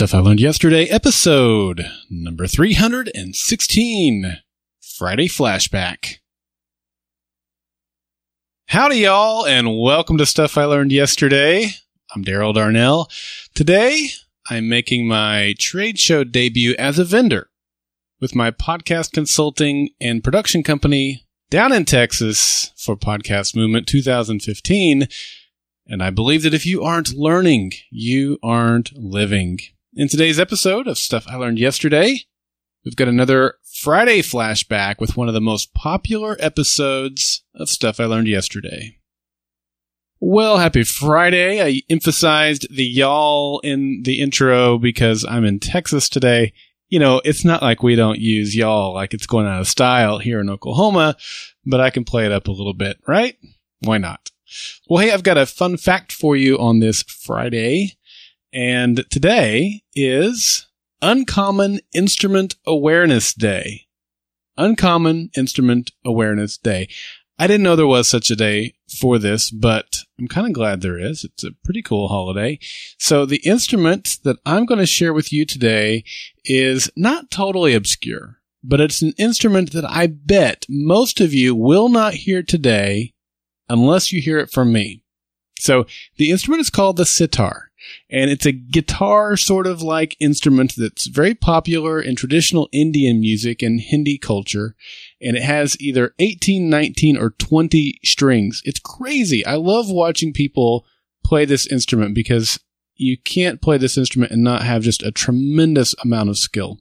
Stuff I Learned Yesterday, episode number 316 Friday Flashback. Howdy, y'all, and welcome to Stuff I Learned Yesterday. I'm Daryl Darnell. Today, I'm making my trade show debut as a vendor with my podcast consulting and production company down in Texas for Podcast Movement 2015. And I believe that if you aren't learning, you aren't living. In today's episode of Stuff I Learned Yesterday, we've got another Friday flashback with one of the most popular episodes of Stuff I Learned Yesterday. Well, happy Friday. I emphasized the y'all in the intro because I'm in Texas today. You know, it's not like we don't use y'all like it's going out of style here in Oklahoma, but I can play it up a little bit, right? Why not? Well, hey, I've got a fun fact for you on this Friday. And today is Uncommon Instrument Awareness Day. Uncommon Instrument Awareness Day. I didn't know there was such a day for this, but I'm kind of glad there is. It's a pretty cool holiday. So the instrument that I'm going to share with you today is not totally obscure, but it's an instrument that I bet most of you will not hear today unless you hear it from me. So the instrument is called the sitar. And it's a guitar sort of like instrument that's very popular in traditional Indian music and Hindi culture. And it has either 18, 19, or 20 strings. It's crazy. I love watching people play this instrument because you can't play this instrument and not have just a tremendous amount of skill.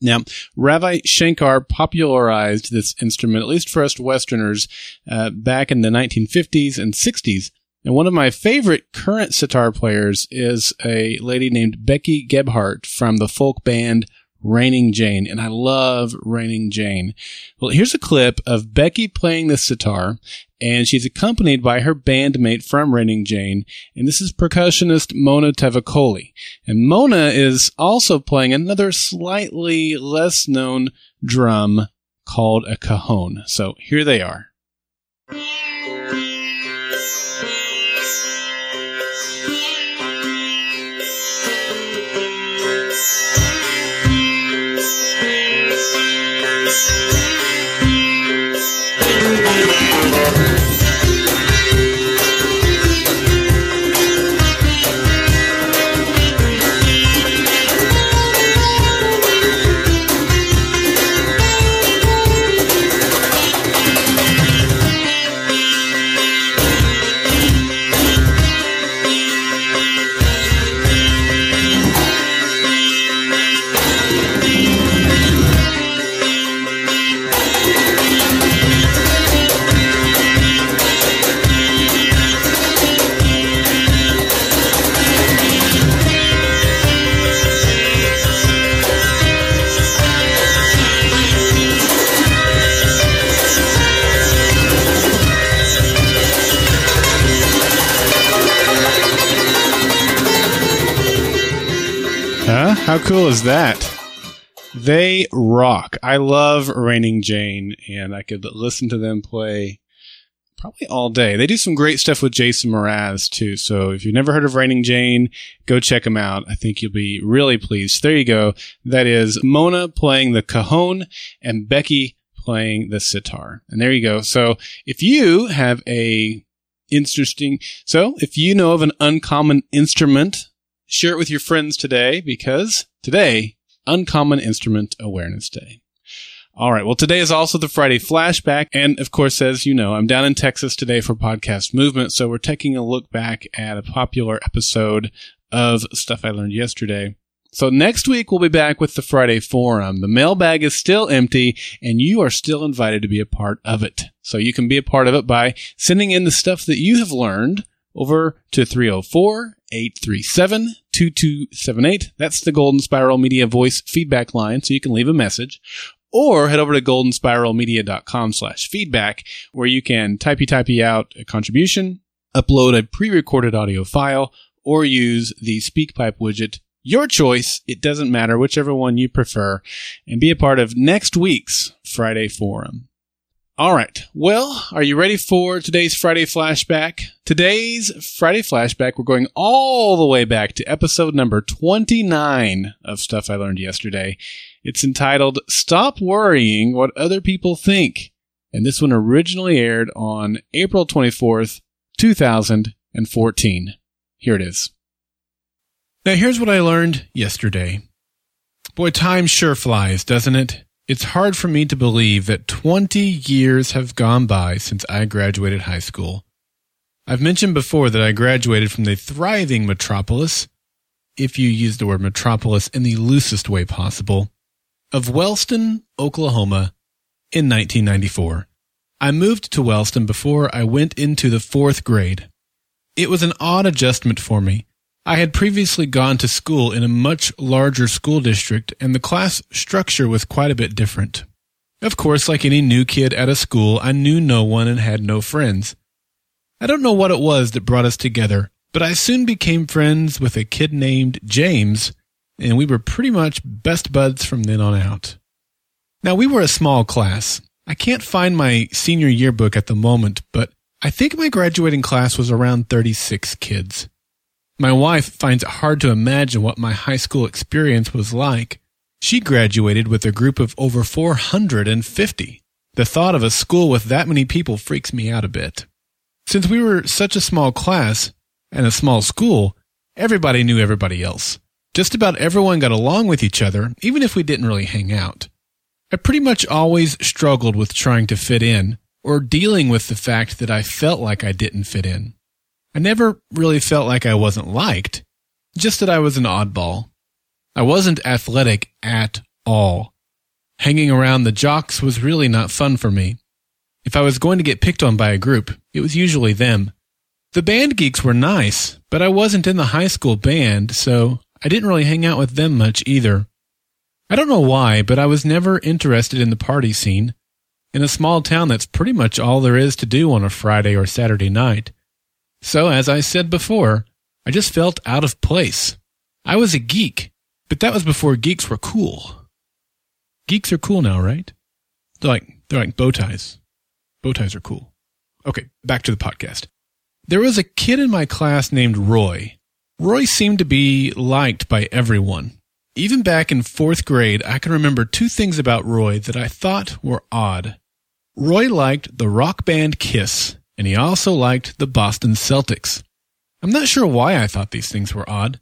Now, Ravi Shankar popularized this instrument, at least for us Westerners, uh, back in the 1950s and 60s. And one of my favorite current sitar players is a lady named Becky Gebhardt from the folk band Raining Jane. And I love Raining Jane. Well, here's a clip of Becky playing the sitar and she's accompanied by her bandmate from Raining Jane. And this is percussionist Mona Tavakoli. And Mona is also playing another slightly less known drum called a cajon. So here they are. Huh? How cool is that? They rock. I love Raining Jane, and I could listen to them play probably all day. They do some great stuff with Jason Mraz too. So if you've never heard of Raining Jane, go check them out. I think you'll be really pleased. There you go. That is Mona playing the cajon and Becky playing the sitar. And there you go. So if you have a interesting, so if you know of an uncommon instrument share it with your friends today because today, Uncommon Instrument Awareness Day. All right. Well, today is also the Friday flashback. And of course, as you know, I'm down in Texas today for podcast movement. So we're taking a look back at a popular episode of stuff I learned yesterday. So next week we'll be back with the Friday forum. The mailbag is still empty and you are still invited to be a part of it. So you can be a part of it by sending in the stuff that you have learned over to 304 837 2278. That's the Golden Spiral Media voice feedback line, so you can leave a message. Or head over to goldenspiralmedia.com slash feedback, where you can typey typey out a contribution, upload a pre-recorded audio file, or use the SpeakPipe widget. Your choice. It doesn't matter, whichever one you prefer, and be a part of next week's Friday Forum. All right. Well, are you ready for today's Friday flashback? Today's Friday flashback, we're going all the way back to episode number 29 of Stuff I Learned Yesterday. It's entitled Stop Worrying What Other People Think. And this one originally aired on April 24th, 2014. Here it is. Now here's what I learned yesterday. Boy, time sure flies, doesn't it? It's hard for me to believe that 20 years have gone by since I graduated high school. I've mentioned before that I graduated from the thriving metropolis, if you use the word metropolis in the loosest way possible, of Wellston, Oklahoma in 1994. I moved to Wellston before I went into the fourth grade. It was an odd adjustment for me I had previously gone to school in a much larger school district, and the class structure was quite a bit different. Of course, like any new kid at a school, I knew no one and had no friends. I don't know what it was that brought us together, but I soon became friends with a kid named James, and we were pretty much best buds from then on out. Now, we were a small class. I can't find my senior yearbook at the moment, but I think my graduating class was around 36 kids. My wife finds it hard to imagine what my high school experience was like. She graduated with a group of over 450. The thought of a school with that many people freaks me out a bit. Since we were such a small class and a small school, everybody knew everybody else. Just about everyone got along with each other, even if we didn't really hang out. I pretty much always struggled with trying to fit in, or dealing with the fact that I felt like I didn't fit in. I never really felt like I wasn't liked, just that I was an oddball. I wasn't athletic at all. Hanging around the jocks was really not fun for me. If I was going to get picked on by a group, it was usually them. The band geeks were nice, but I wasn't in the high school band, so I didn't really hang out with them much either. I don't know why, but I was never interested in the party scene. In a small town, that's pretty much all there is to do on a Friday or Saturday night. So, as I said before, I just felt out of place. I was a geek, but that was before geeks were cool. Geeks are cool now, right? They're like, they're like bow ties. Bow ties are cool. Okay, back to the podcast. There was a kid in my class named Roy. Roy seemed to be liked by everyone. Even back in fourth grade, I can remember two things about Roy that I thought were odd. Roy liked the rock band Kiss, and he also liked the Boston Celtics. I'm not sure why I thought these things were odd.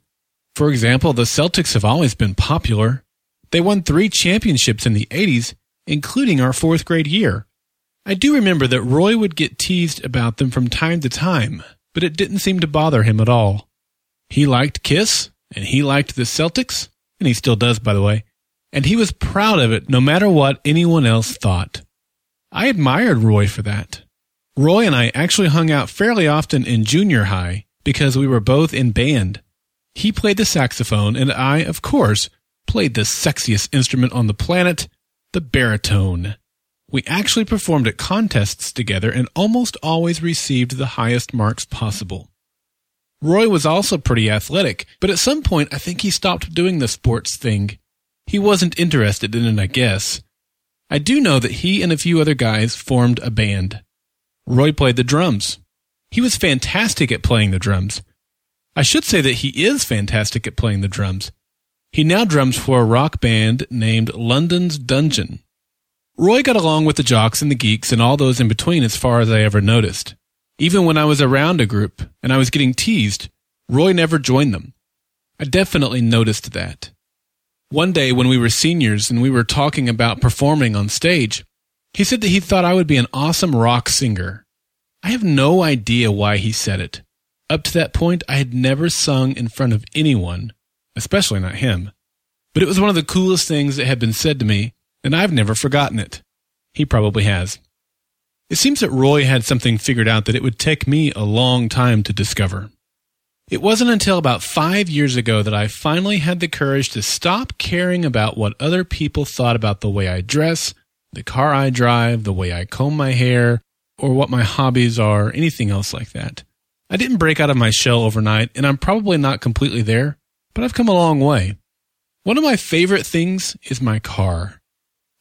For example, the Celtics have always been popular. They won three championships in the 80s, including our fourth grade year. I do remember that Roy would get teased about them from time to time, but it didn't seem to bother him at all. He liked Kiss, and he liked the Celtics, and he still does, by the way, and he was proud of it no matter what anyone else thought. I admired Roy for that. Roy and I actually hung out fairly often in junior high because we were both in band. He played the saxophone, and I, of course, played the sexiest instrument on the planet, the baritone. We actually performed at contests together and almost always received the highest marks possible. Roy was also pretty athletic, but at some point I think he stopped doing the sports thing. He wasn't interested in it, I guess. I do know that he and a few other guys formed a band. Roy played the drums. He was fantastic at playing the drums. I should say that he is fantastic at playing the drums. He now drums for a rock band named London's Dungeon. Roy got along with the jocks and the geeks and all those in between as far as I ever noticed. Even when I was around a group and I was getting teased, Roy never joined them. I definitely noticed that. One day when we were seniors and we were talking about performing on stage, he said that he thought I would be an awesome rock singer. I have no idea why he said it. Up to that point, I had never sung in front of anyone, especially not him. But it was one of the coolest things that had been said to me, and I've never forgotten it. He probably has. It seems that Roy had something figured out that it would take me a long time to discover. It wasn't until about five years ago that I finally had the courage to stop caring about what other people thought about the way I dress the car I drive, the way I comb my hair, or what my hobbies are, anything else like that. I didn't break out of my shell overnight, and I'm probably not completely there, but I've come a long way. One of my favorite things is my car.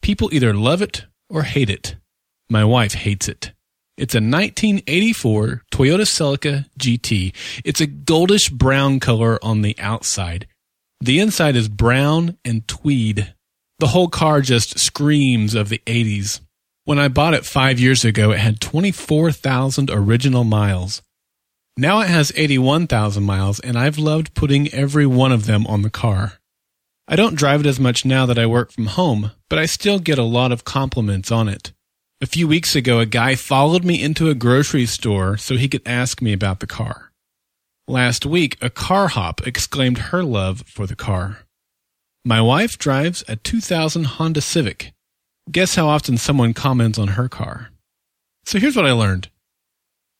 People either love it or hate it. My wife hates it. It's a 1984 Toyota Celica GT. It's a goldish brown color on the outside. The inside is brown and tweed. The whole car just screams of the 80s. When I bought it five years ago, it had 24,000 original miles. Now it has 81,000 miles, and I've loved putting every one of them on the car. I don't drive it as much now that I work from home, but I still get a lot of compliments on it. A few weeks ago, a guy followed me into a grocery store so he could ask me about the car. Last week, a car hop exclaimed her love for the car. My wife drives a 2000 Honda Civic. Guess how often someone comments on her car? So here's what I learned.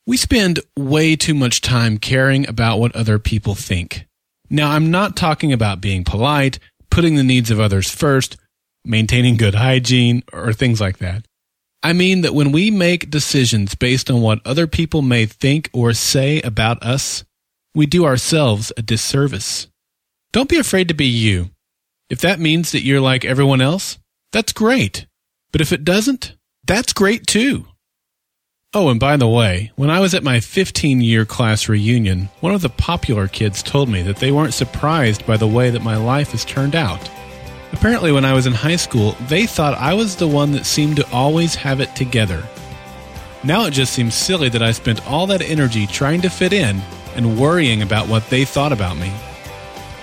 We spend way too much time caring about what other people think. Now, I'm not talking about being polite, putting the needs of others first, maintaining good hygiene, or things like that. I mean that when we make decisions based on what other people may think or say about us, we do ourselves a disservice. Don't be afraid to be you. If that means that you're like everyone else, that's great. But if it doesn't, that's great too. Oh, and by the way, when I was at my 15 year class reunion, one of the popular kids told me that they weren't surprised by the way that my life has turned out. Apparently, when I was in high school, they thought I was the one that seemed to always have it together. Now it just seems silly that I spent all that energy trying to fit in and worrying about what they thought about me.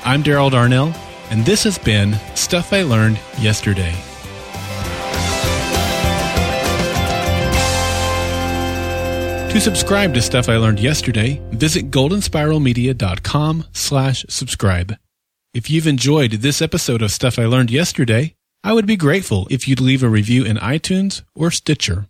I'm Daryl Darnell, and this has been Stuff I Learned Yesterday. To subscribe to Stuff I Learned Yesterday, visit goldenspiralmedia.com slash subscribe. If you've enjoyed this episode of Stuff I Learned Yesterday, I would be grateful if you'd leave a review in iTunes or Stitcher.